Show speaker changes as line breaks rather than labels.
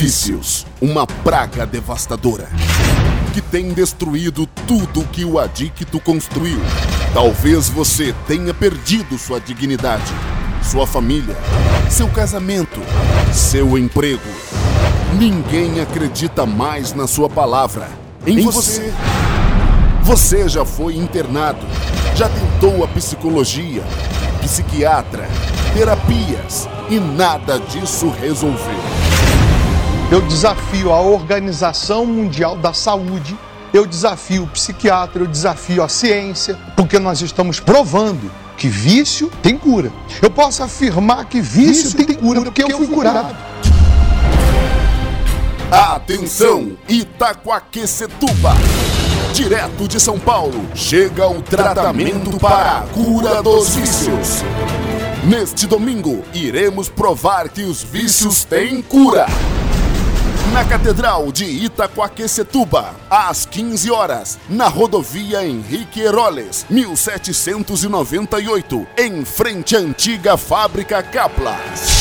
Vícios, uma praga devastadora que tem destruído tudo que o adicto construiu. Talvez você tenha perdido sua dignidade, sua família, seu casamento, seu emprego. Ninguém acredita mais na sua palavra. Em, você. Você já foi internado, já tentou a psicologia, psiquiatra, terapias e nada disso resolveu.
Eu desafio a Organização Mundial da Saúde, eu desafio o psiquiatra, eu desafio a ciência, porque nós estamos provando que vício tem cura. Eu posso afirmar que vício, vício tem, tem, cura porque, porque eu fui curado. curado.
Atenção, Itaquaquecetuba! Direto de São Paulo, chega o tratamento para a cura dos vícios. Neste domingo, iremos provar que os vícios têm cura na Catedral de Itaquaquecetuba, às 15 horas, na rodovia Henrique Heroles, 1798, em frente à antiga fábrica Caplas.